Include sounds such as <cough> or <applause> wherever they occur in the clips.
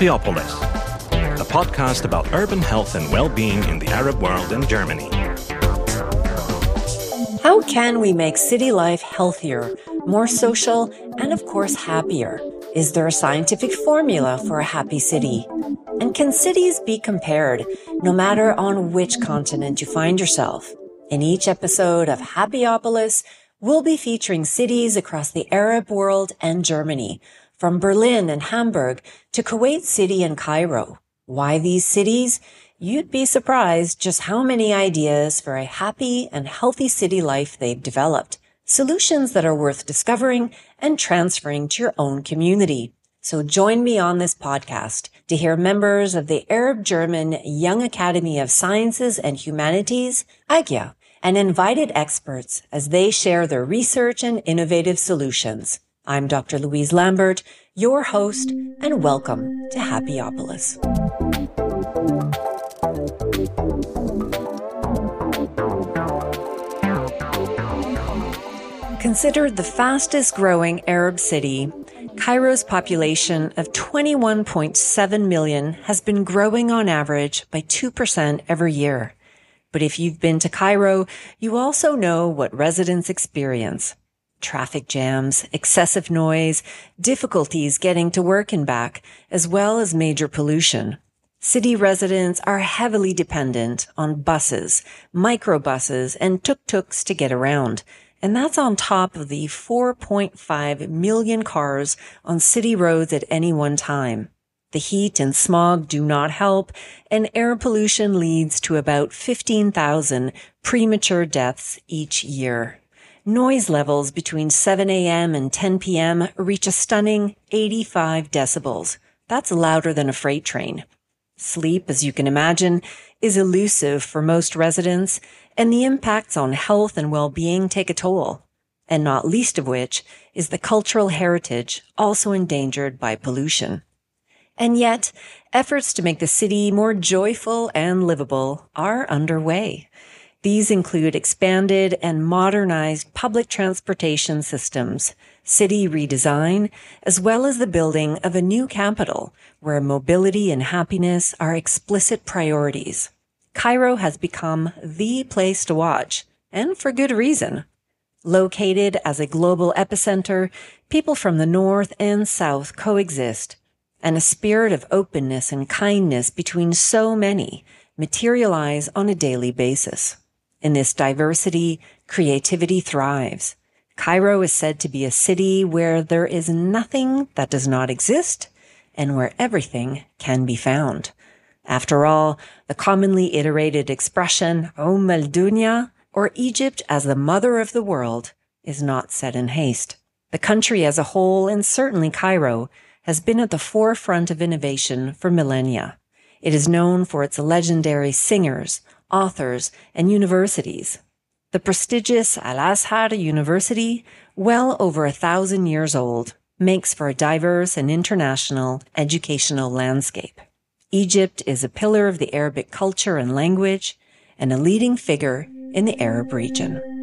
Happyopolis, a podcast about urban health and well being in the Arab world and Germany. How can we make city life healthier, more social, and of course, happier? Is there a scientific formula for a happy city? And can cities be compared no matter on which continent you find yourself? In each episode of Happyopolis, we'll be featuring cities across the Arab world and Germany, from Berlin and Hamburg to Kuwait City and Cairo. Why these cities? You'd be surprised just how many ideas for a happy and healthy city life they've developed. Solutions that are worth discovering and transferring to your own community. So join me on this podcast to hear members of the Arab German Young Academy of Sciences and Humanities, AGYA, and invited experts as they share their research and innovative solutions. I'm Dr. Louise Lambert, your host, and welcome to Happyopolis. Considered the fastest growing Arab city, Cairo's population of 21.7 million has been growing on average by 2% every year. But if you've been to Cairo, you also know what residents experience. Traffic jams, excessive noise, difficulties getting to work and back, as well as major pollution. City residents are heavily dependent on buses, microbuses, and tuk-tuks to get around. And that's on top of the 4.5 million cars on city roads at any one time. The heat and smog do not help, and air pollution leads to about 15,000 premature deaths each year. Noise levels between 7 a.m. and 10 p.m. reach a stunning 85 decibels. That's louder than a freight train. Sleep, as you can imagine, is elusive for most residents, and the impacts on health and well-being take a toll, and not least of which is the cultural heritage also endangered by pollution. And yet, efforts to make the city more joyful and livable are underway. These include expanded and modernized public transportation systems, city redesign, as well as the building of a new capital where mobility and happiness are explicit priorities. Cairo has become the place to watch, and for good reason. Located as a global epicenter, people from the north and south coexist and a spirit of openness and kindness between so many materialize on a daily basis. In this diversity, creativity thrives. Cairo is said to be a city where there is nothing that does not exist and where everything can be found. After all, the commonly iterated expression, umm Om al Dunya, or Egypt as the mother of the world, is not said in haste. The country as a whole, and certainly Cairo, has been at the forefront of innovation for millennia. It is known for its legendary singers, authors, and universities. The prestigious Al-Azhar University, well over a thousand years old, makes for a diverse and international educational landscape. Egypt is a pillar of the Arabic culture and language and a leading figure in the Arab region.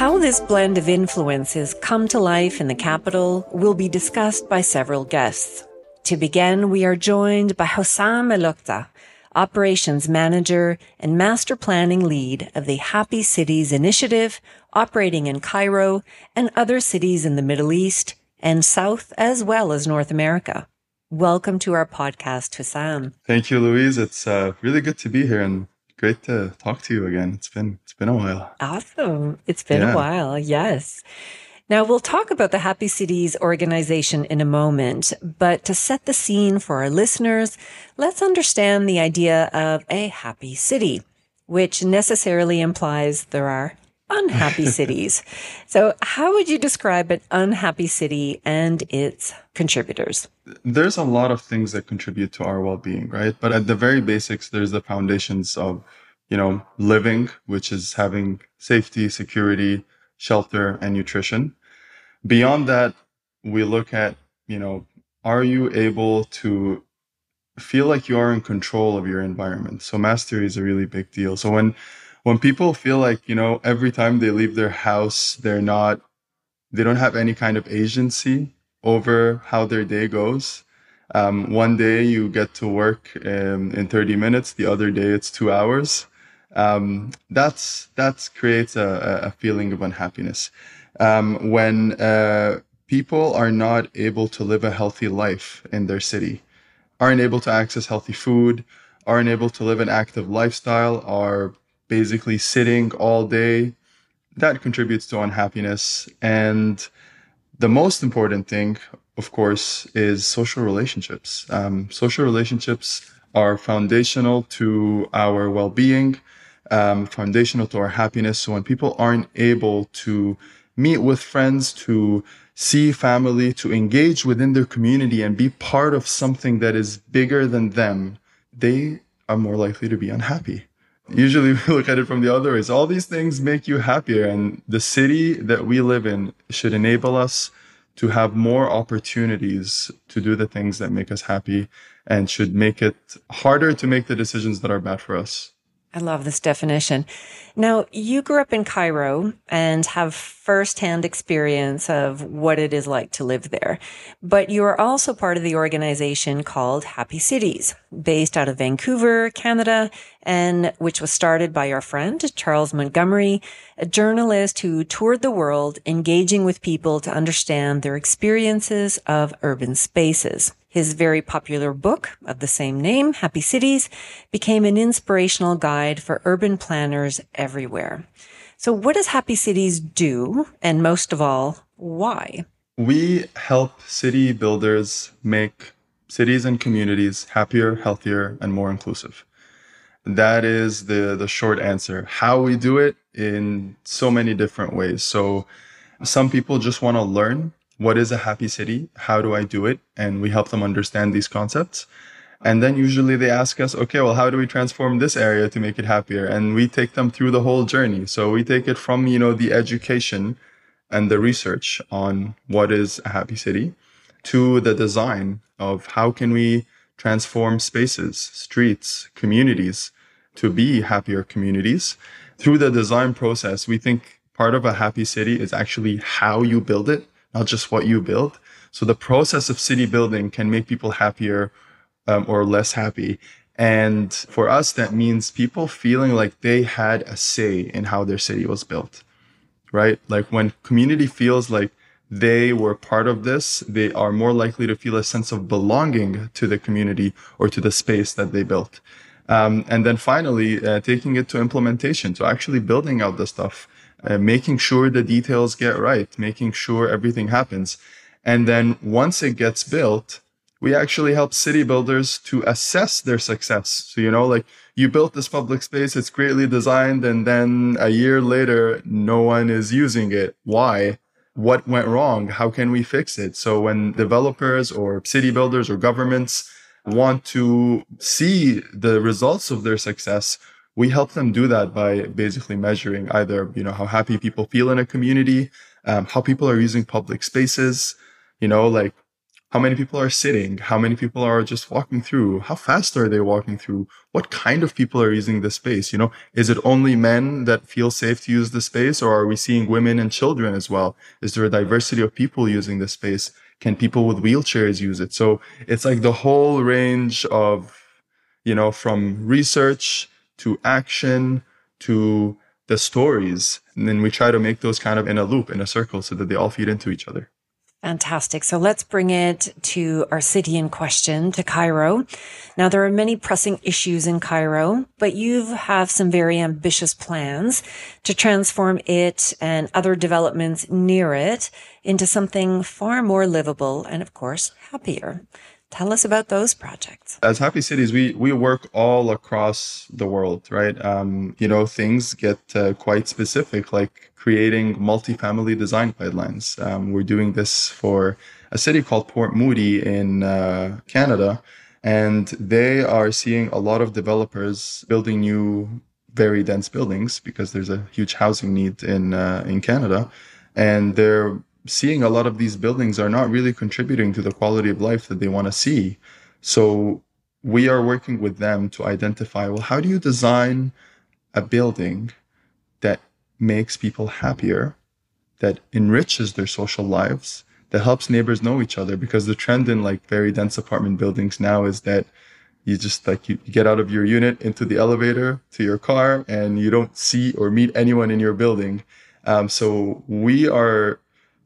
How this blend of influences come to life in the capital will be discussed by several guests. To begin, we are joined by Hussam Elokda, operations manager and master planning lead of the Happy Cities Initiative operating in Cairo and other cities in the Middle East and South as well as North America. Welcome to our podcast, Hussam. Thank you, Louise. It's uh, really good to be here and great to talk to you again. It's been it's been a while. Awesome. It's been yeah. a while. Yes. Now we'll talk about the Happy Cities organization in a moment, but to set the scene for our listeners, let's understand the idea of a happy city, which necessarily implies there are unhappy <laughs> cities. So how would you describe an unhappy city and its contributors? There's a lot of things that contribute to our well-being, right? But at the very basics, there's the foundations of, you know, living, which is having safety, security, shelter, and nutrition. Beyond that, we look at, you know, are you able to feel like you are in control of your environment? So mastery is a really big deal. So when when people feel like you know every time they leave their house they're not they don't have any kind of agency over how their day goes. Um, one day you get to work in, in 30 minutes the other day it's two hours. Um, that's that creates a, a, feeling of unhappiness. Um, when uh, people are not able to live a healthy life in their city aren't able to access healthy food aren't able to live an active lifestyle are basically sitting all day, that contributes to unhappiness. And the most important thing, of course, is social relationships. Um, social relationships are foundational to our well being, um, foundational to our happiness. So when people aren't able to meet with friends, to see family, to engage within their community and be part of something that is bigger than them, they are more likely to be unhappy usually <laughs> we look at it from the other ways. All these things make you happier, and the city that we live in should enable us to have more opportunities to do the things that make us happy and should make it harder to make the decisions that are bad for us. I love this definition. Now, you grew up in Cairo and have firsthand experience of what it is like to live there, but you are also part of the organization called Happy Cities, based out of Vancouver, Canada, and which was started by our friend Charles Montgomery, a journalist who toured the world engaging with people to understand their experiences of urban spaces. His very popular book of the same name, Happy Cities, became an inspirational guide for urban planners everywhere. So what does Happy Cities do? And most of all, why? We help city builders make cities and communities happier, healthier, and more inclusive. That is the, the short answer. How we do it in so many different ways. So some people just want to learn what is a happy city? How do I do it? And we help them understand these concepts. And then usually they ask us, okay, well, how do we transform this area to make it happier? And we take them through the whole journey. So we take it from, you know, the education and the research on what is a happy city to the design of how can we transform spaces, streets, communities to be happier communities. Through the design process, we think part of a happy city is actually how you build it not just what you build. So the process of city building can make people happier um, or less happy. And for us, that means people feeling like they had a say in how their city was built, right? Like when community feels like they were part of this, they are more likely to feel a sense of belonging to the community or to the space that they built. Um, and then finally, uh, taking it to implementation, to actually building out the stuff uh, making sure the details get right, making sure everything happens. And then once it gets built, we actually help city builders to assess their success. So, you know, like you built this public space, it's greatly designed, and then a year later, no one is using it. Why? What went wrong? How can we fix it? So when developers or city builders or governments want to see the results of their success, we help them do that by basically measuring either you know how happy people feel in a community um, how people are using public spaces you know like how many people are sitting how many people are just walking through how fast are they walking through what kind of people are using the space you know? Is it only men that feel safe to use the space or are we seeing women and children as well? Is there a diversity of people using the space? Can people with wheelchairs use it? So it's like the whole range of you know from research to action to the stories. And then we try to make those kind of in a loop, in a circle, so that they all feed into each other. Fantastic. So let's bring it to our city in question, to Cairo. Now, there are many pressing issues in Cairo, but you have some very ambitious plans to transform it and other developments near it into something far more livable and, of course, happier. Tell us about those projects. As Happy Cities, we we work all across the world, right? Um, you know, things get uh, quite specific, like creating multifamily design guidelines. Um, we're doing this for a city called Port Moody in uh, Canada, and they are seeing a lot of developers building new, very dense buildings because there's a huge housing need in uh, in Canada, and they're seeing a lot of these buildings are not really contributing to the quality of life that they want to see. So we are working with them to identify well, how do you design a building that makes people happier, that enriches their social lives, that helps neighbors know each other. Because the trend in like very dense apartment buildings now is that you just like you, get out of your unit into the elevator to your car and you don't see or meet anyone in your building. Um, so we are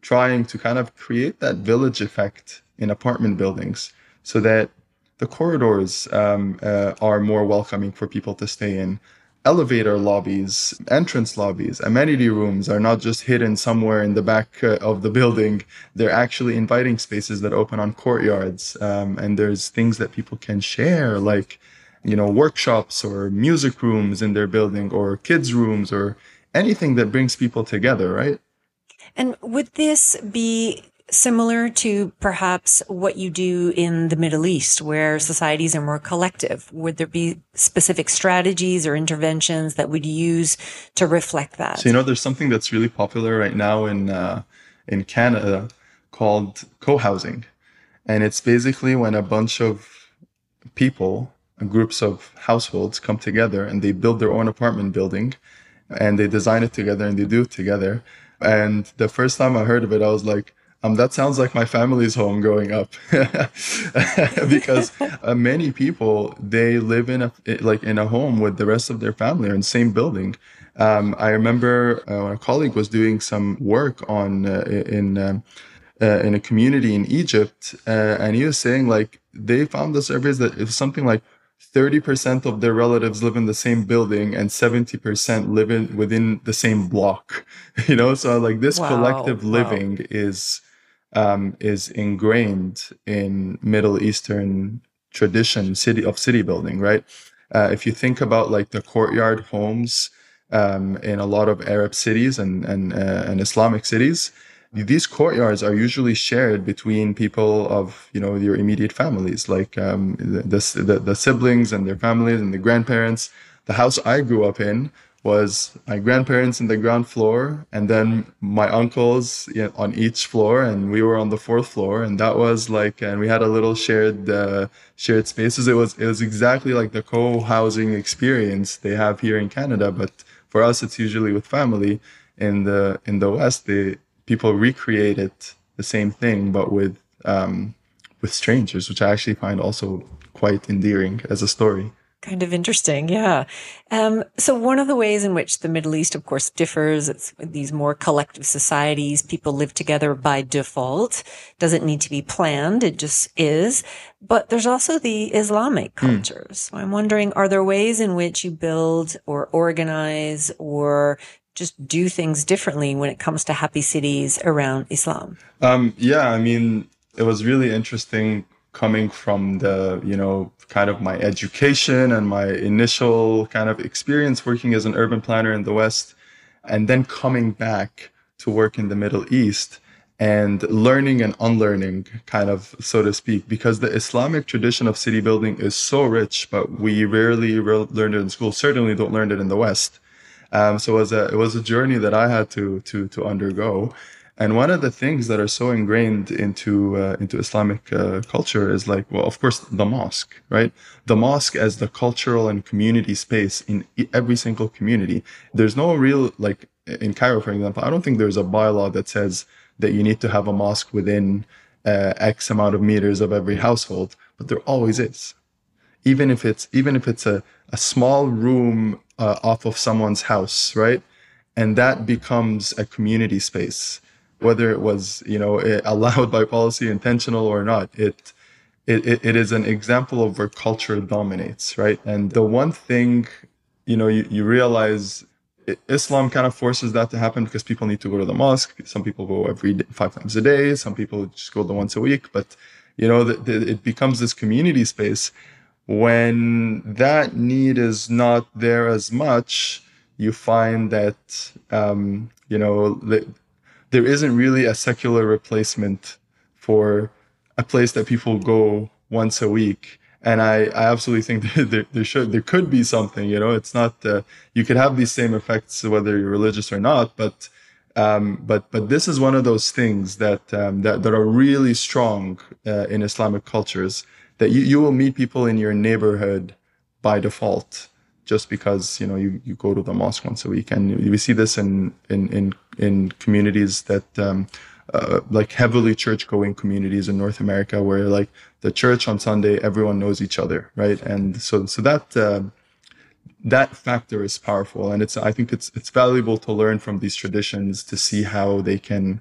trying to kind of create that village effect in apartment buildings so that the corridors um, uh, are more welcoming for people to stay in elevator lobbies, entrance lobbies, amenity rooms are not just hidden somewhere in the back uh, of the building. They're actually inviting spaces that open on courtyards. Um, and there's things that people can share, like, you know, workshops or music rooms in their building or kids' rooms or anything that brings people together, right? And would this be similar to perhaps what you do in the Middle East, where societies are more collective? Would there be specific strategies or interventions that would use to reflect that? So you know, there's something that's really popular right now in uh, in Canada called co-housing, and it's basically when a bunch of people, groups of households, come together and they build their own apartment building, and they design it together and they do it together. And the first time I heard of it, I was like um, that sounds like my family's home growing up, <laughs> because uh, many people they live in a like in a home with the rest of their family or in the same building. Um, I remember uh, a colleague was doing some work on uh, in um, uh, in a community in Egypt, uh, and he was saying like they found the surveys that it was something like 30% of their relatives live in the same building and 70% live in within the same block <laughs> you know so like this wow, collective living wow. is um, is ingrained in Middle Eastern tradition city of city building, right? Uh, if you think about like the courtyard homes um, in a lot of Arab cities and and, uh, and Islamic cities, these courtyards are usually shared between people of you know your immediate families, like um, the, the the siblings and their families and the grandparents. The house I grew up in was my grandparents in the ground floor and then my uncles on each floor and we were on the fourth floor and that was like and we had a little shared uh, shared spaces it was it was exactly like the co-housing experience they have here in Canada but for us it's usually with family in the in the west they people recreated the same thing but with um, with strangers which I actually find also quite endearing as a story Kind of interesting, yeah. Um, so one of the ways in which the Middle East, of course, differs, it's these more collective societies. People live together by default. Doesn't need to be planned. It just is. But there's also the Islamic hmm. cultures. Mm. So I'm wondering, are there ways in which you build or organize or just do things differently when it comes to happy cities around Islam? Um, yeah, I mean, it was really interesting coming from the you know kind of my education and my initial kind of experience working as an urban planner in the west and then coming back to work in the middle east and learning and unlearning kind of so to speak because the islamic tradition of city building is so rich but we rarely re- learn it in school certainly don't learn it in the west um, so it was a it was a journey that i had to to to undergo and one of the things that are so ingrained into uh, into Islamic uh, culture is like, well, of course, the mosque, right? The mosque as the cultural and community space in every single community. There's no real like in Cairo, for example. I don't think there's a bylaw that says that you need to have a mosque within uh, X amount of meters of every household, but there always is. Even if it's even if it's a a small room uh, off of someone's house, right? And that becomes a community space whether it was you know <laughs> allowed by policy, intentional or not. It, it it is an example of where culture dominates, right? And the one thing you know you, you realize Islam kind of forces that to happen because people need to go to the mosque. Some people go every day, five times a day. Some people just go the once a week. But you know, the, the, it becomes this community space. When that need is not there as much, you find that um, you know the, there isn't really a secular replacement for a place that people go once a week. And I, I absolutely think <laughs> there, there should there could be something you know it's not uh, you could have these same effects whether you're religious or not but um, but but this is one of those things that um, that, that are really strong uh, in Islamic cultures that you, you will meet people in your neighborhood by default just because you know you, you go to the mosque once a week. And we see this in in in, in communities that um, uh, like heavily church going communities in North America where like the church on Sunday everyone knows each other right? And so so that uh, that factor is powerful. And it's I think it's it's valuable to learn from these traditions to see how they can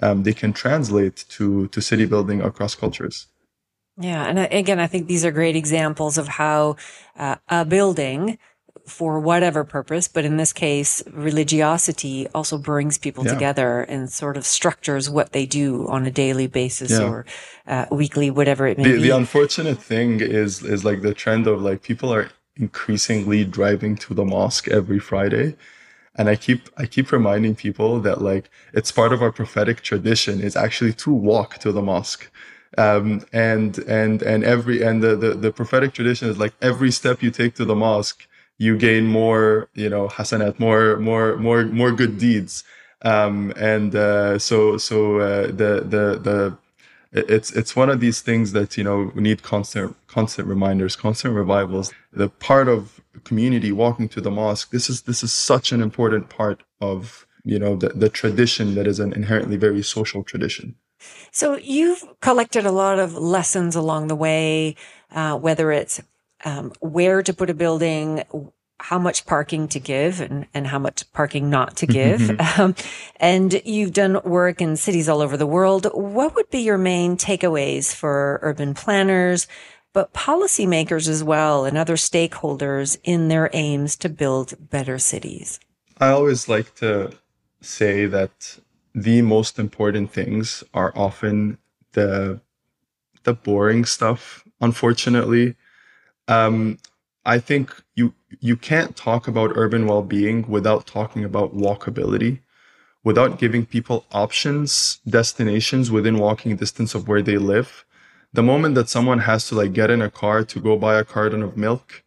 um, they can translate to to city building across cultures. Yeah, and again, I think these are great examples of how uh, a building, for whatever purpose, but in this case, religiosity also brings people yeah. together and sort of structures what they do on a daily basis yeah. or uh, weekly, whatever it may the, be. The unfortunate thing is is like the trend of like people are increasingly driving to the mosque every Friday and i keep i keep reminding people that like it's part of our prophetic tradition is actually to walk to the mosque um, and and and every and the, the the prophetic tradition is like every step you take to the mosque you gain more you know hasanat more more more more good deeds. Um, and uh, so so uh, the the the it's it's one of these things that you know we need constant constant reminders constant revivals. The part of community walking to the mosque this is this is such an important part of you know the, the tradition that is an inherently very social tradition so you've collected a lot of lessons along the way uh, whether it's um, where to put a building how much parking to give and, and how much parking not to give. <laughs> um, and you've done work in cities all over the world. What would be your main takeaways for urban planners, but policymakers as well and other stakeholders in their aims to build better cities? I always like to say that the most important things are often the the boring stuff unfortunately um, I think you you can't talk about urban well-being without talking about walkability, without giving people options, destinations within walking distance of where they live. The moment that someone has to like get in a car to go buy a carton of milk,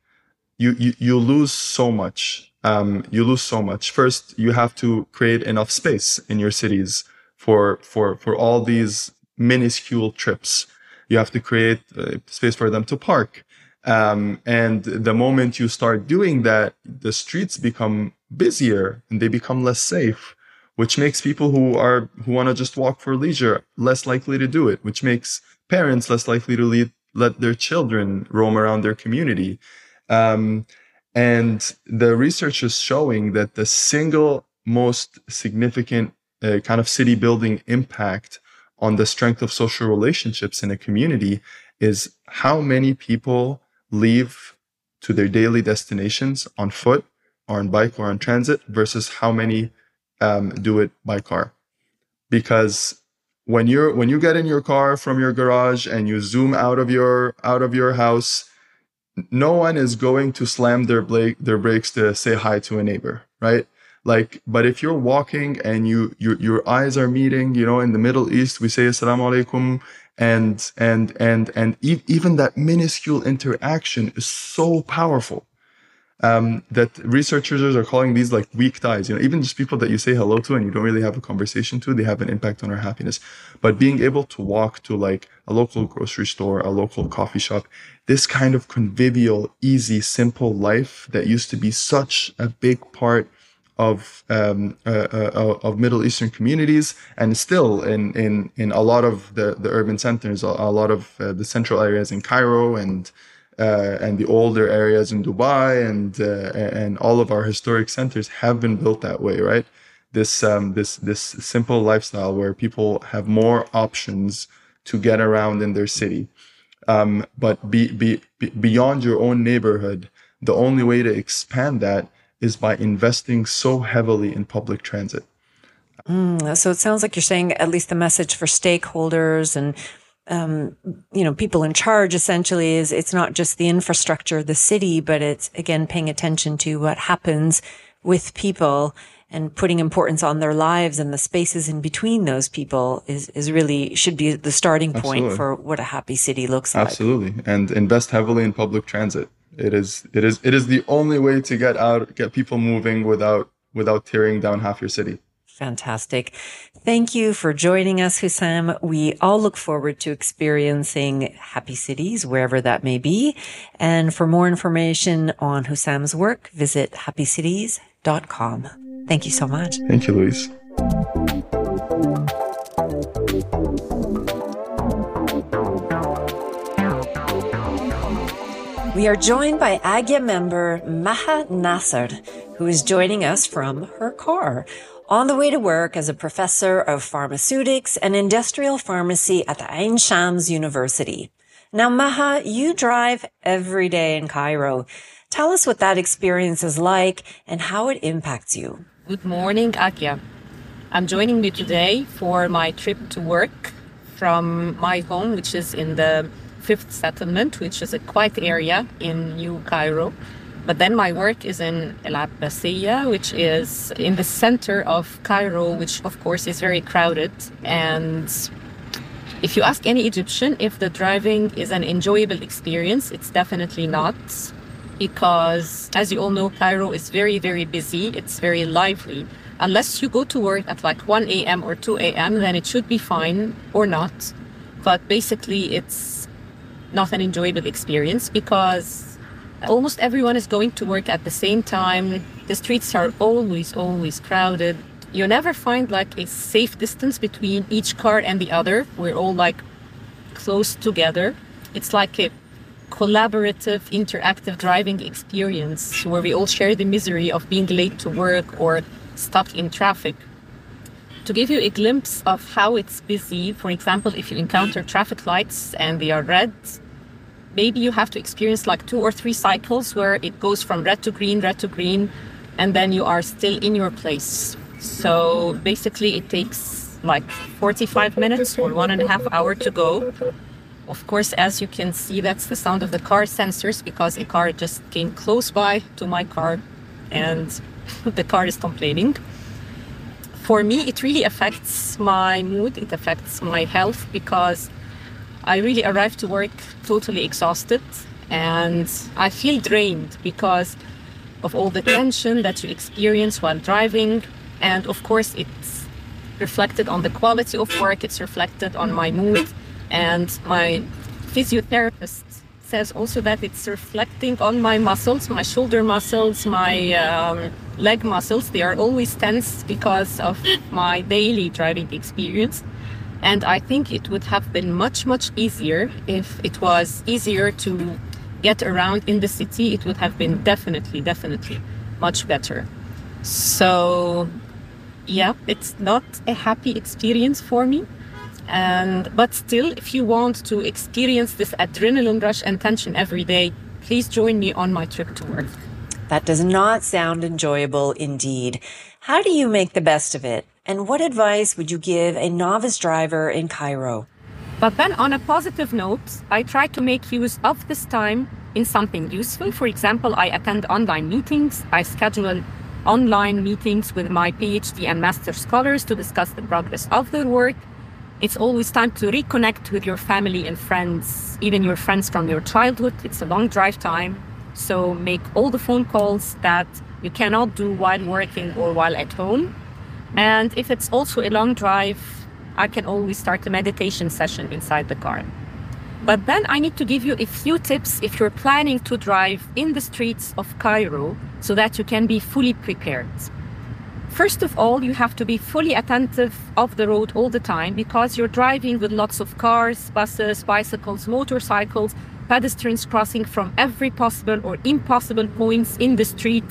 you you, you lose so much. Um, you lose so much. First, you have to create enough space in your cities for for for all these minuscule trips. You have to create uh, space for them to park um, and the moment you start doing that, the streets become busier and they become less safe, which makes people who are who want to just walk for leisure less likely to do it, which makes parents less likely to lead, let their children roam around their community. Um, and the research is showing that the single most significant uh, kind of city building impact on the strength of social relationships in a community is how many people leave to their daily destinations on foot or on bike or on transit versus how many um, do it by car. Because when you're when you get in your car from your garage and you zoom out of your out of your house no one is going to slam their brake their brakes to say hi to a neighbor right? Like but if you're walking and you your your eyes are meeting you know in the middle east we say assalamu alaikum and and and and e- even that minuscule interaction is so powerful um, that researchers are calling these like weak ties. You know, even just people that you say hello to and you don't really have a conversation to, they have an impact on our happiness. But being able to walk to like a local grocery store, a local coffee shop, this kind of convivial, easy, simple life that used to be such a big part of um, uh, uh, of Middle Eastern communities, and still in in in a lot of the the urban centers, a, a lot of uh, the central areas in Cairo and. Uh, and the older areas in Dubai and uh, and all of our historic centers have been built that way, right? This um, this this simple lifestyle where people have more options to get around in their city. Um, but be, be, be beyond your own neighborhood, the only way to expand that is by investing so heavily in public transit. Mm, so it sounds like you're saying at least the message for stakeholders and um, you know people in charge essentially is it's not just the infrastructure, the city, but it's again paying attention to what happens with people and putting importance on their lives and the spaces in between those people is, is really should be the starting point Absolutely. for what a happy city looks like. Absolutely. And invest heavily in public transit. It is it is it is the only way to get out get people moving without without tearing down half your city. Fantastic. Thank you for joining us, Hussam. We all look forward to experiencing happy cities wherever that may be. And for more information on Hussam's work, visit happycities.com. Thank you so much. Thank you, Louise. We are joined by AGYA member Maha Nasser, who is joining us from her car on the way to work as a professor of pharmaceutics and industrial pharmacy at the Ain Shams University. Now, Maha, you drive every day in Cairo. Tell us what that experience is like and how it impacts you. Good morning, AGYA. I'm joining you today for my trip to work from my home, which is in the fifth settlement, which is a quiet area in New Cairo. But then my work is in El Abbasiyya, which is in the center of Cairo, which of course is very crowded. And if you ask any Egyptian if the driving is an enjoyable experience, it's definitely not. Because as you all know, Cairo is very, very busy. It's very lively. Unless you go to work at like 1 a.m. or 2 a.m., then it should be fine or not. But basically, it's not an enjoyable experience because Almost everyone is going to work at the same time. The streets are always, always crowded. You never find like a safe distance between each car and the other. We're all like close together. It's like a collaborative, interactive driving experience where we all share the misery of being late to work or stuck in traffic. To give you a glimpse of how it's busy, for example, if you encounter traffic lights and they are red, maybe you have to experience like two or three cycles where it goes from red to green, red to green, and then you are still in your place. So basically, it takes like 45 minutes or one and a half hour to go. Of course, as you can see, that's the sound of the car sensors because a car just came close by to my car and <laughs> the car is complaining. For me, it really affects my mood, it affects my health because I really arrive to work totally exhausted and I feel drained because of all the tension that you experience while driving. And of course, it's reflected on the quality of work, it's reflected on my mood. And my physiotherapist says also that it's reflecting on my muscles, my shoulder muscles, my um, leg muscles. They are always tense because of my daily driving experience. And I think it would have been much, much easier if it was easier to get around in the city. It would have been definitely, definitely much better. So, yeah, it's not a happy experience for me. And but still, if you want to experience this adrenaline rush and tension every day, please join me on my trip to work. That does not sound enjoyable indeed. How do you make the best of it? And what advice would you give a novice driver in Cairo? But then, on a positive note, I try to make use of this time in something useful. For example, I attend online meetings, I schedule online meetings with my PhD and master scholars to discuss the progress of their work. It's always time to reconnect with your family and friends, even your friends from your childhood. It's a long drive time. So make all the phone calls that you cannot do while working or while at home. And if it's also a long drive, I can always start a meditation session inside the car. But then I need to give you a few tips if you're planning to drive in the streets of Cairo so that you can be fully prepared. First of all, you have to be fully attentive of the road all the time because you're driving with lots of cars, buses, bicycles, motorcycles, pedestrians crossing from every possible or impossible points in the street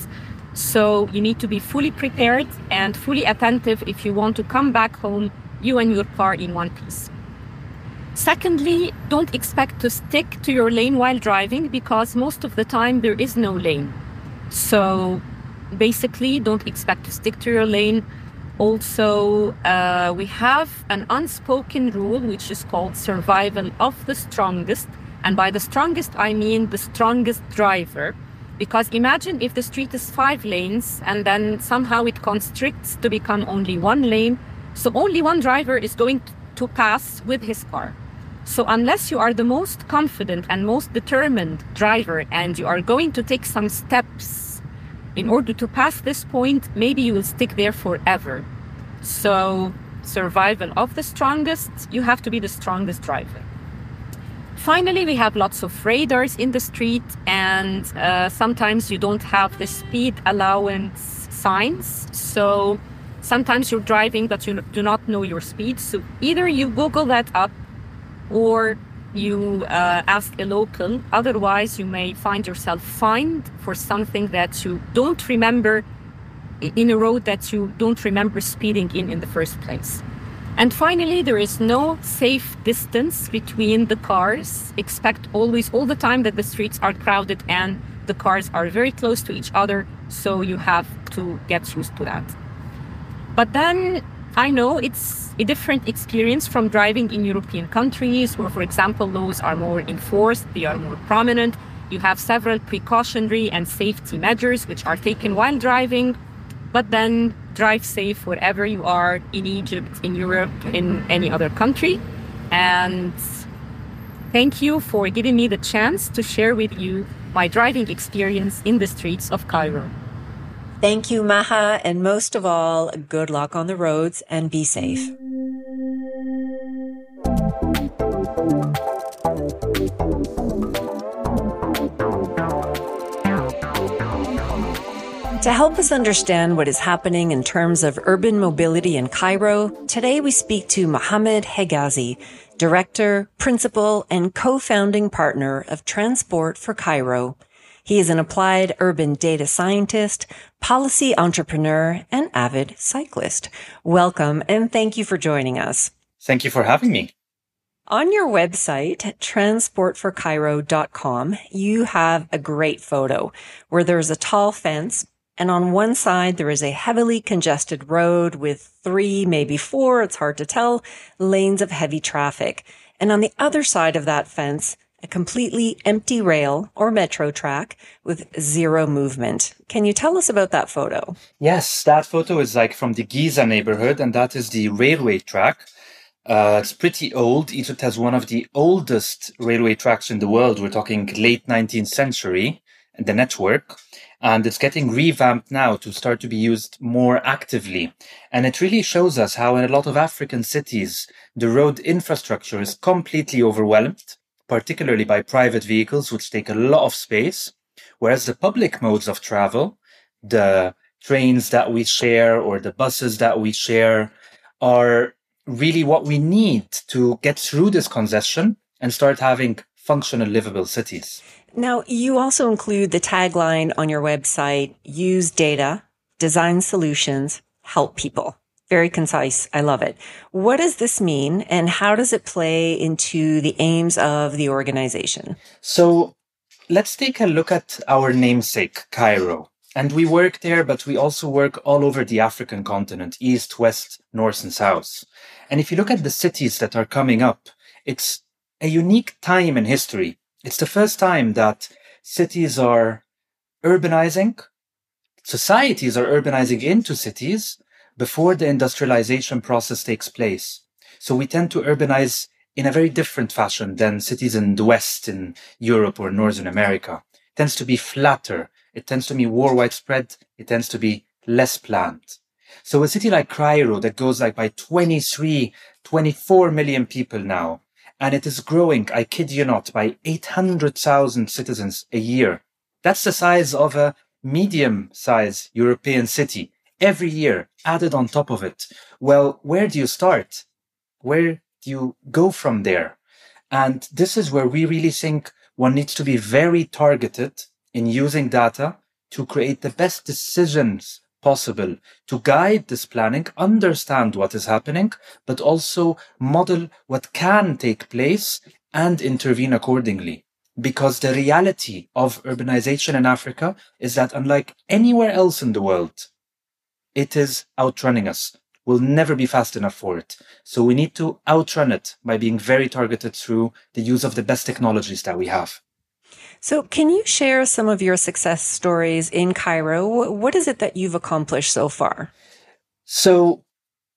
so you need to be fully prepared and fully attentive if you want to come back home, you and your car in one piece. Secondly, don't expect to stick to your lane while driving because most of the time there is no lane. So basically, don't expect to stick to your lane. Also, uh, we have an unspoken rule which is called survival of the strongest. And by the strongest, I mean the strongest driver because imagine if the street is five lanes and then somehow it constricts to become only one lane. So only one driver is going to pass with his car. So unless you are the most confident and most determined driver and you are going to take some steps in order to pass this point, maybe you will stick there forever. So, survival of the strongest, you have to be the strongest driver. Finally, we have lots of radars in the street, and uh, sometimes you don't have the speed allowance signs. So sometimes you're driving, but you do not know your speed. So either you Google that up or you uh, ask a local. Otherwise, you may find yourself fined for something that you don't remember in a road that you don't remember speeding in in the first place. And finally, there is no safe distance between the cars. Expect always, all the time, that the streets are crowded and the cars are very close to each other. So you have to get used to that. But then I know it's a different experience from driving in European countries where, for example, laws are more enforced, they are more prominent. You have several precautionary and safety measures which are taken while driving but then drive safe wherever you are in Egypt, in Europe, in any other country. And thank you for giving me the chance to share with you my driving experience in the streets of Cairo. Thank you, Maha, and most of all, good luck on the roads and be safe. To help us understand what is happening in terms of urban mobility in Cairo, today we speak to Mohammed Hegazi, director, principal, and co-founding partner of Transport for Cairo. He is an applied urban data scientist, policy entrepreneur, and avid cyclist. Welcome and thank you for joining us. Thank you for having me. On your website, transportforcairo.com, you have a great photo where there's a tall fence and on one side, there is a heavily congested road with three, maybe four, it's hard to tell, lanes of heavy traffic. And on the other side of that fence, a completely empty rail or metro track with zero movement. Can you tell us about that photo? Yes, that photo is like from the Giza neighborhood, and that is the railway track. Uh, it's pretty old. Egypt has one of the oldest railway tracks in the world. We're talking late 19th century, the network and it's getting revamped now to start to be used more actively. And it really shows us how in a lot of African cities, the road infrastructure is completely overwhelmed, particularly by private vehicles, which take a lot of space. Whereas the public modes of travel, the trains that we share or the buses that we share are really what we need to get through this congestion and start having functional livable cities. Now, you also include the tagline on your website, use data, design solutions, help people. Very concise. I love it. What does this mean and how does it play into the aims of the organization? So let's take a look at our namesake, Cairo. And we work there, but we also work all over the African continent, east, west, north, and south. And if you look at the cities that are coming up, it's a unique time in history it's the first time that cities are urbanizing, societies are urbanizing into cities before the industrialization process takes place. So we tend to urbanize in a very different fashion than cities in the West, in Europe or Northern America. It tends to be flatter. It tends to be more widespread. It tends to be less planned. So a city like Cairo that goes like by 23, 24 million people now and it is growing, I kid you not, by 800,000 citizens a year. That's the size of a medium size European city every year added on top of it. Well, where do you start? Where do you go from there? And this is where we really think one needs to be very targeted in using data to create the best decisions possible to guide this planning, understand what is happening, but also model what can take place and intervene accordingly. Because the reality of urbanization in Africa is that unlike anywhere else in the world, it is outrunning us. We'll never be fast enough for it. So we need to outrun it by being very targeted through the use of the best technologies that we have. So, can you share some of your success stories in Cairo? What is it that you've accomplished so far? So,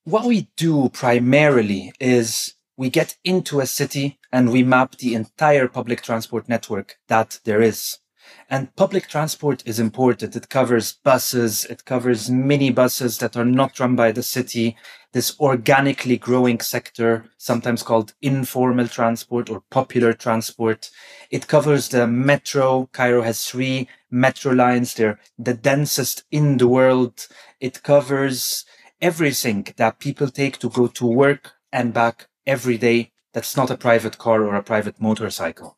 what we do primarily is we get into a city and we map the entire public transport network that there is. And public transport is important. It covers buses. It covers mini buses that are not run by the city. This organically growing sector, sometimes called informal transport or popular transport. It covers the metro. Cairo has three metro lines. They're the densest in the world. It covers everything that people take to go to work and back every day. That's not a private car or a private motorcycle.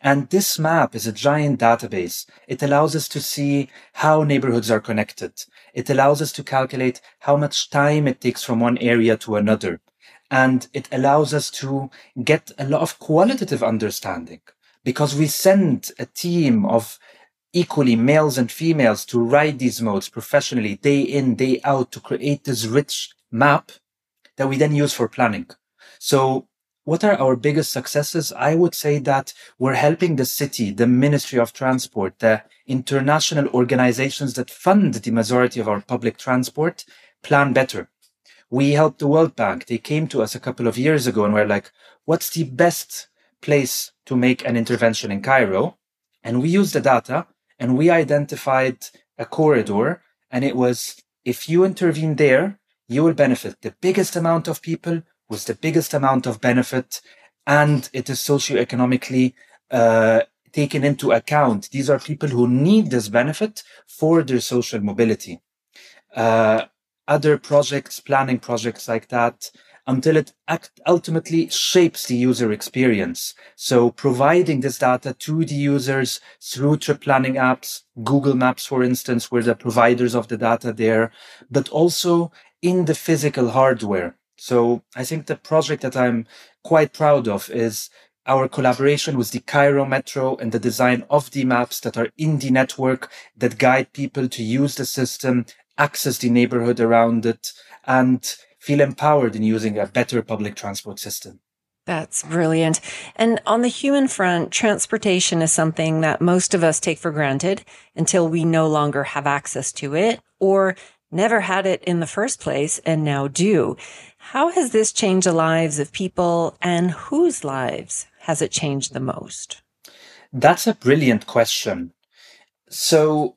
And this map is a giant database. It allows us to see how neighborhoods are connected. It allows us to calculate how much time it takes from one area to another. And it allows us to get a lot of qualitative understanding because we send a team of equally males and females to ride these modes professionally day in, day out to create this rich map that we then use for planning. So what are our biggest successes? I would say that we're helping the city, the Ministry of Transport, the international organizations that fund the majority of our public transport plan better. We helped the World Bank. They came to us a couple of years ago and were like, what's the best place to make an intervention in Cairo? And we used the data and we identified a corridor and it was, if you intervene there, you will benefit the biggest amount of people with the biggest amount of benefit and it is socioeconomically uh, taken into account. These are people who need this benefit for their social mobility. Uh, other projects, planning projects like that, until it ultimately shapes the user experience. So providing this data to the users through trip planning apps, Google Maps, for instance, where the providers of the data there, but also in the physical hardware. So I think the project that I'm quite proud of is our collaboration with the Cairo Metro and the design of the maps that are in the network that guide people to use the system, access the neighborhood around it, and feel empowered in using a better public transport system. That's brilliant. And on the human front, transportation is something that most of us take for granted until we no longer have access to it or never had it in the first place and now do. How has this changed the lives of people and whose lives has it changed the most? That's a brilliant question. So,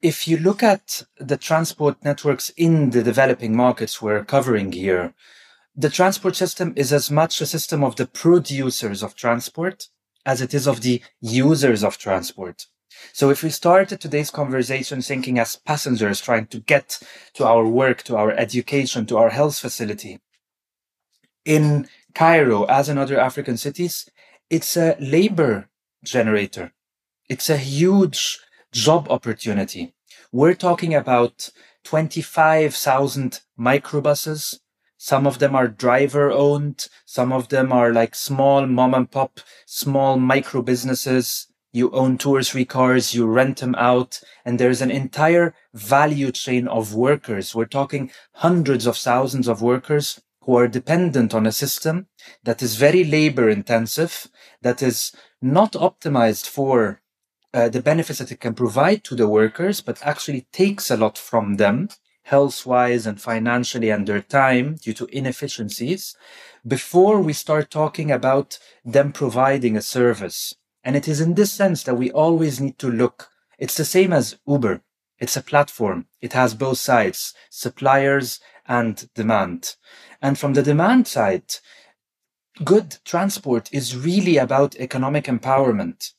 if you look at the transport networks in the developing markets we're covering here, the transport system is as much a system of the producers of transport as it is of the users of transport. So if we started today's conversation thinking as passengers trying to get to our work, to our education, to our health facility, in Cairo, as in other African cities, it's a labor generator. It's a huge job opportunity. We're talking about 25,000 microbuses. Some of them are driver owned. Some of them are like small mom and pop, small micro businesses you own two or three cars, you rent them out, and there's an entire value chain of workers. We're talking hundreds of thousands of workers who are dependent on a system that is very labor intensive, that is not optimized for uh, the benefits that it can provide to the workers, but actually takes a lot from them, health wise and financially and their time due to inefficiencies, before we start talking about them providing a service. And it is in this sense that we always need to look. It's the same as Uber. It's a platform. It has both sides, suppliers and demand. And from the demand side, good transport is really about economic empowerment.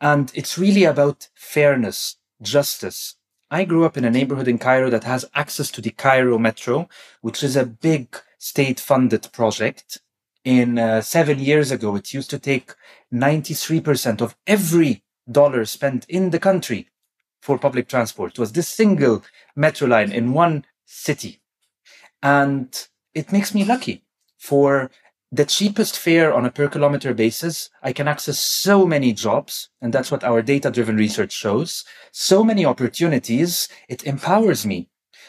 And it's really about fairness, justice. I grew up in a neighborhood in Cairo that has access to the Cairo Metro, which is a big state funded project in uh, seven years ago, it used to take 93% of every dollar spent in the country for public transport. It was this single metro line in one city. And it makes me lucky for the cheapest fare on a per kilometer basis. I can access so many jobs. And that's what our data driven research shows. So many opportunities. It empowers me.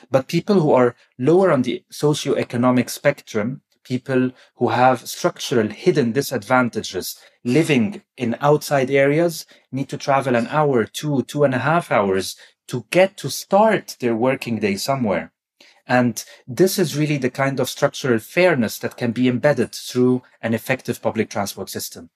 But people who are lower on the socioeconomic spectrum, people who have structural hidden disadvantages living in outside areas need to travel an hour, two, two and a half hours to get to start their working day somewhere. And this is really the kind of structural fairness that can be embedded through an effective public transport system.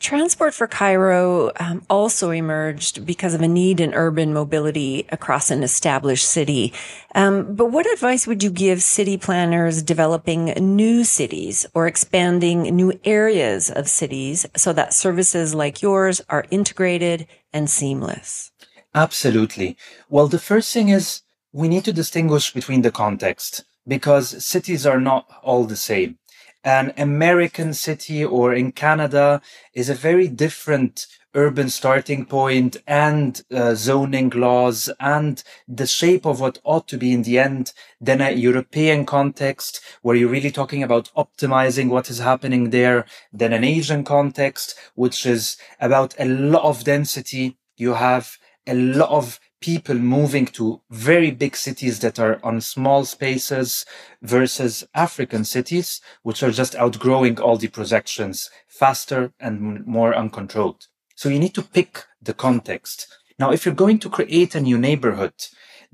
Transport for Cairo um, also emerged because of a need in urban mobility across an established city. Um, but what advice would you give city planners developing new cities or expanding new areas of cities so that services like yours are integrated and seamless? Absolutely. Well, the first thing is we need to distinguish between the context because cities are not all the same an American city or in Canada is a very different urban starting point and uh, zoning laws and the shape of what ought to be in the end than a European context where you're really talking about optimizing what is happening there than an Asian context, which is about a lot of density. You have a lot of people moving to very big cities that are on small spaces versus African cities, which are just outgrowing all the projections faster and more uncontrolled. So you need to pick the context. Now, if you're going to create a new neighborhood,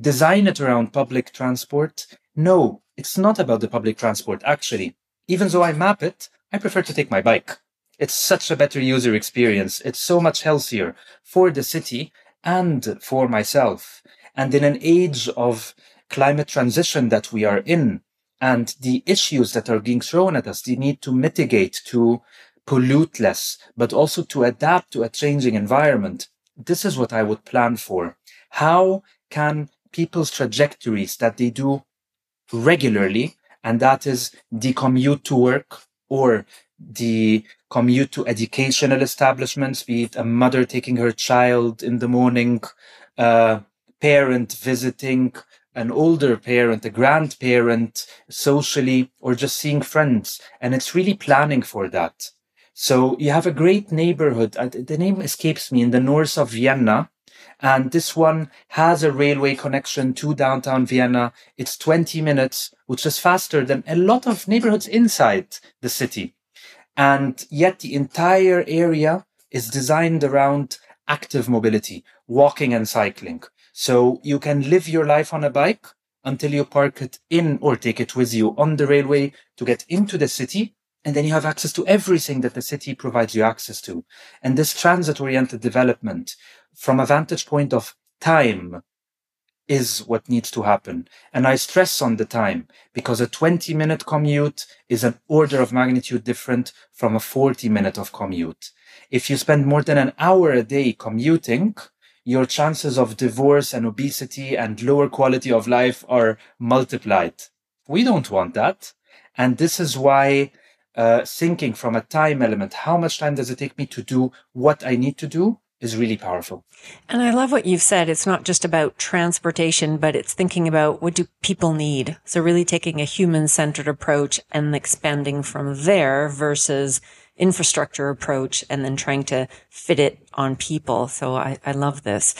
design it around public transport. No, it's not about the public transport. Actually, even though I map it, I prefer to take my bike. It's such a better user experience. It's so much healthier for the city and for myself. And in an age of climate transition that we are in and the issues that are being thrown at us, the need to mitigate, to pollute less, but also to adapt to a changing environment. This is what I would plan for. How can people's trajectories that they do regularly, and that is the commute to work or the commute to educational establishments, be it a mother taking her child in the morning, a parent visiting an older parent, a grandparent socially, or just seeing friends. And it's really planning for that. So you have a great neighborhood. Uh, the name escapes me in the north of Vienna. And this one has a railway connection to downtown Vienna. It's 20 minutes, which is faster than a lot of neighborhoods inside the city. And yet the entire area is designed around active mobility, walking and cycling. So you can live your life on a bike until you park it in or take it with you on the railway to get into the city. And then you have access to everything that the city provides you access to. And this transit oriented development from a vantage point of time is what needs to happen. And I stress on the time because a 20 minute commute is an order of magnitude different from a 40 minute of commute. If you spend more than an hour a day commuting, your chances of divorce and obesity and lower quality of life are multiplied. We don't want that. And this is why uh, thinking from a time element, how much time does it take me to do what I need to do? Is really powerful. And I love what you've said. It's not just about transportation, but it's thinking about what do people need? So really taking a human centered approach and expanding from there versus infrastructure approach and then trying to fit it on people. So I, I love this.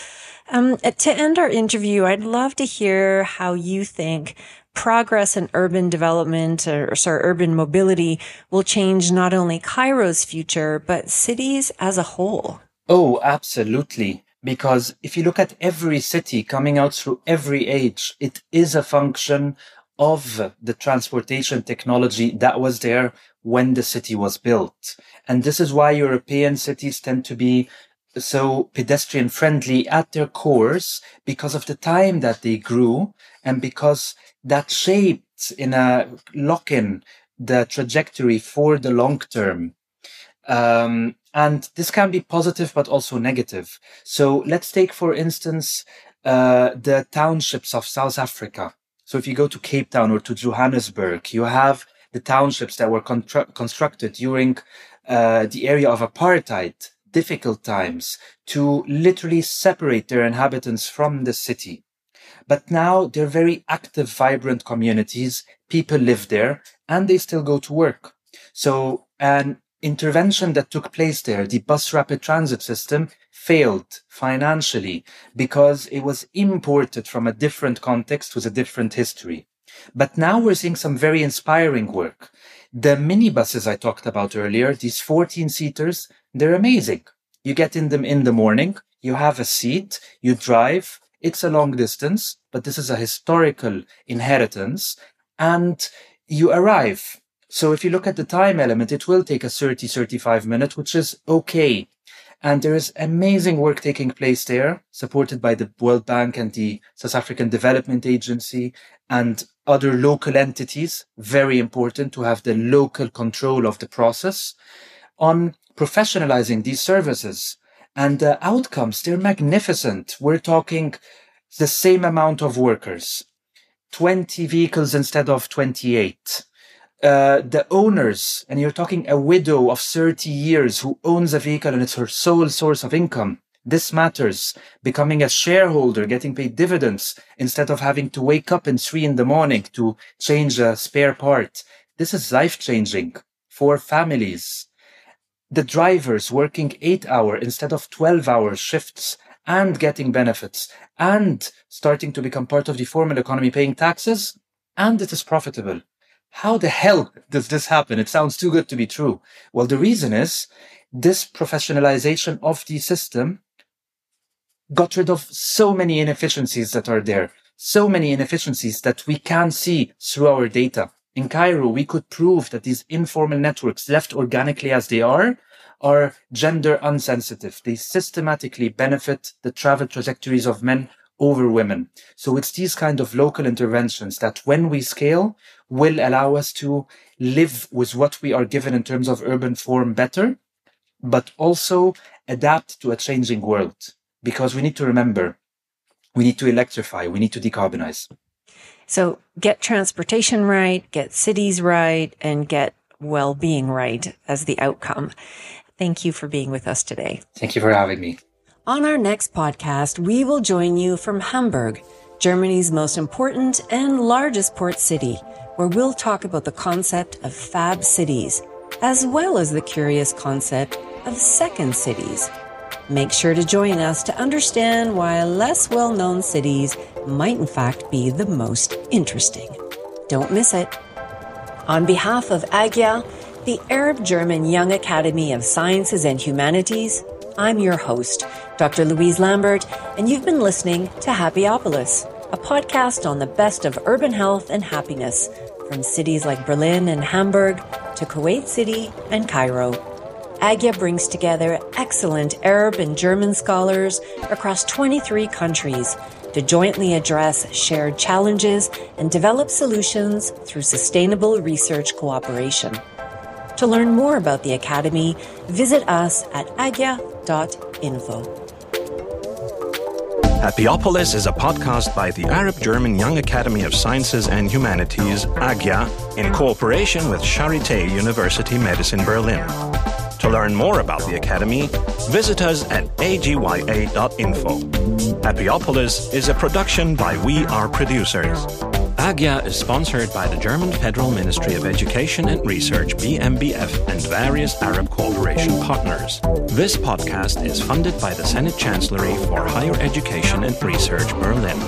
Um, to end our interview, I'd love to hear how you think progress in urban development or sorry, urban mobility will change not only Cairo's future, but cities as a whole. Oh, absolutely. Because if you look at every city coming out through every age, it is a function of the transportation technology that was there when the city was built. And this is why European cities tend to be so pedestrian friendly at their cores because of the time that they grew and because that shaped in a lock in the trajectory for the long term. Um, and this can be positive, but also negative. So let's take, for instance, uh, the townships of South Africa. So if you go to Cape Town or to Johannesburg, you have the townships that were constru- constructed during uh, the area of apartheid, difficult times, to literally separate their inhabitants from the city. But now they're very active, vibrant communities. People live there and they still go to work. So, and intervention that took place there, the bus rapid transit system, failed financially because it was imported from a different context with a different history. But now we're seeing some very inspiring work. The minibuses I talked about earlier, these 14 seaters, they're amazing. You get in them in the morning, you have a seat, you drive, it's a long distance, but this is a historical inheritance, and you arrive So if you look at the time element, it will take us 30, 35 minutes, which is okay. And there is amazing work taking place there, supported by the World Bank and the South African Development Agency and other local entities. Very important to have the local control of the process on professionalizing these services. And the outcomes, they're magnificent. We're talking the same amount of workers, 20 vehicles instead of 28 uh, the owners, and you're talking a widow of 30 years who owns a vehicle and it's her sole source of income. This matters. Becoming a shareholder, getting paid dividends instead of having to wake up in three in the morning to change a spare part. This is life changing for families. The drivers working eight hour instead of 12 hour shifts and getting benefits and starting to become part of the formal economy, paying taxes, and it is profitable. How the hell does this happen? It sounds too good to be true. Well, the reason is this professionalization of the system got rid of so many inefficiencies that are there, so many inefficiencies that we can see through our data. In Cairo, we could prove that these informal networks left organically as they are are gender unsensitive. They systematically benefit the travel trajectories of men over women. So it's these kind of local interventions that when we scale will allow us to live with what we are given in terms of urban form better, but also adapt to a changing world. Because we need to remember, we need to electrify, we need to decarbonize. So get transportation right, get cities right, and get well-being right as the outcome. Thank you for being with us today. Thank you for having me. On our next podcast, we will join you from Hamburg, Germany's most important and largest port city, where we'll talk about the concept of fab cities, as well as the curious concept of second cities. Make sure to join us to understand why less well known cities might, in fact, be the most interesting. Don't miss it. On behalf of AGYA, the Arab German Young Academy of Sciences and Humanities, I'm your host, Dr. Louise Lambert, and you've been listening to Happyopolis, a podcast on the best of urban health and happiness from cities like Berlin and Hamburg to Kuwait City and Cairo. AGYA brings together excellent Arab and German scholars across 23 countries to jointly address shared challenges and develop solutions through sustainable research cooperation. To learn more about the Academy, visit us at agya.info. Happyopolis is a podcast by the Arab German Young Academy of Sciences and Humanities, AGYA, in cooperation with Charité University Medicine Berlin. To learn more about the Academy, visit us at agya.info. Happyopolis is a production by We Are Producers. AGYA is sponsored by the German Federal Ministry of Education and Research, BMBF, and various Arab cooperation partners. This podcast is funded by the Senate Chancellery for Higher Education and Research, Berlin.